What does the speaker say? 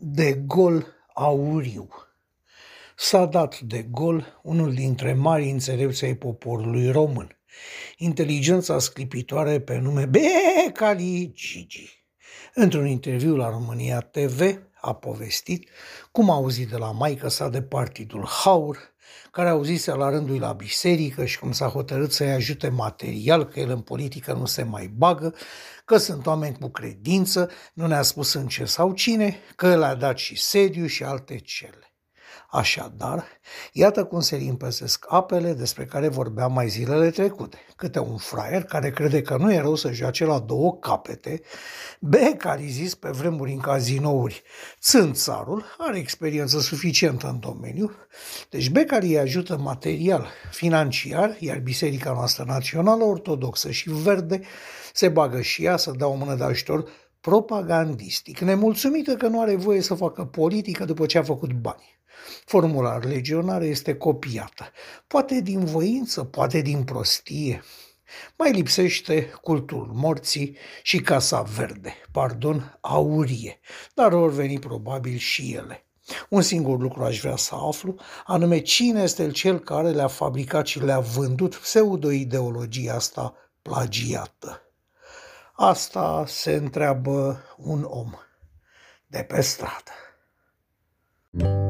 de gol auriu. S-a dat de gol unul dintre mari înțelepți ai poporului român, inteligența sclipitoare pe nume Becali Gigi. Într-un interviu la România TV a povestit cum a auzit de la maică sa de partidul Haur, care auzise la rândul la biserică și cum s-a hotărât să-i ajute material, că el în politică nu se mai bagă, că sunt oameni cu credință, nu ne-a spus în ce sau cine, că le-a dat și sediu și alte cele. Așadar, iată cum se limpezesc apele despre care vorbeam mai zilele trecute. Câte un fraier care crede că nu e rău să joace la două capete, care zis pe vremuri în cazinouri, țânțarul, are experiență suficientă în domeniu, deci Becari îi ajută material, financiar, iar Biserica noastră națională ortodoxă și verde se bagă și ea să dea o mână de ajutor propagandistic, nemulțumită că nu are voie să facă politică după ce a făcut bani. Formula legionară este copiată, poate din voință, poate din prostie. Mai lipsește cultul morții și Casa Verde, pardon, aurie, dar vor veni probabil și ele. Un singur lucru aș vrea să aflu, anume cine este cel care le-a fabricat și le-a vândut pseudo-ideologia asta plagiată. Asta se întreabă un om de pe stradă. thank you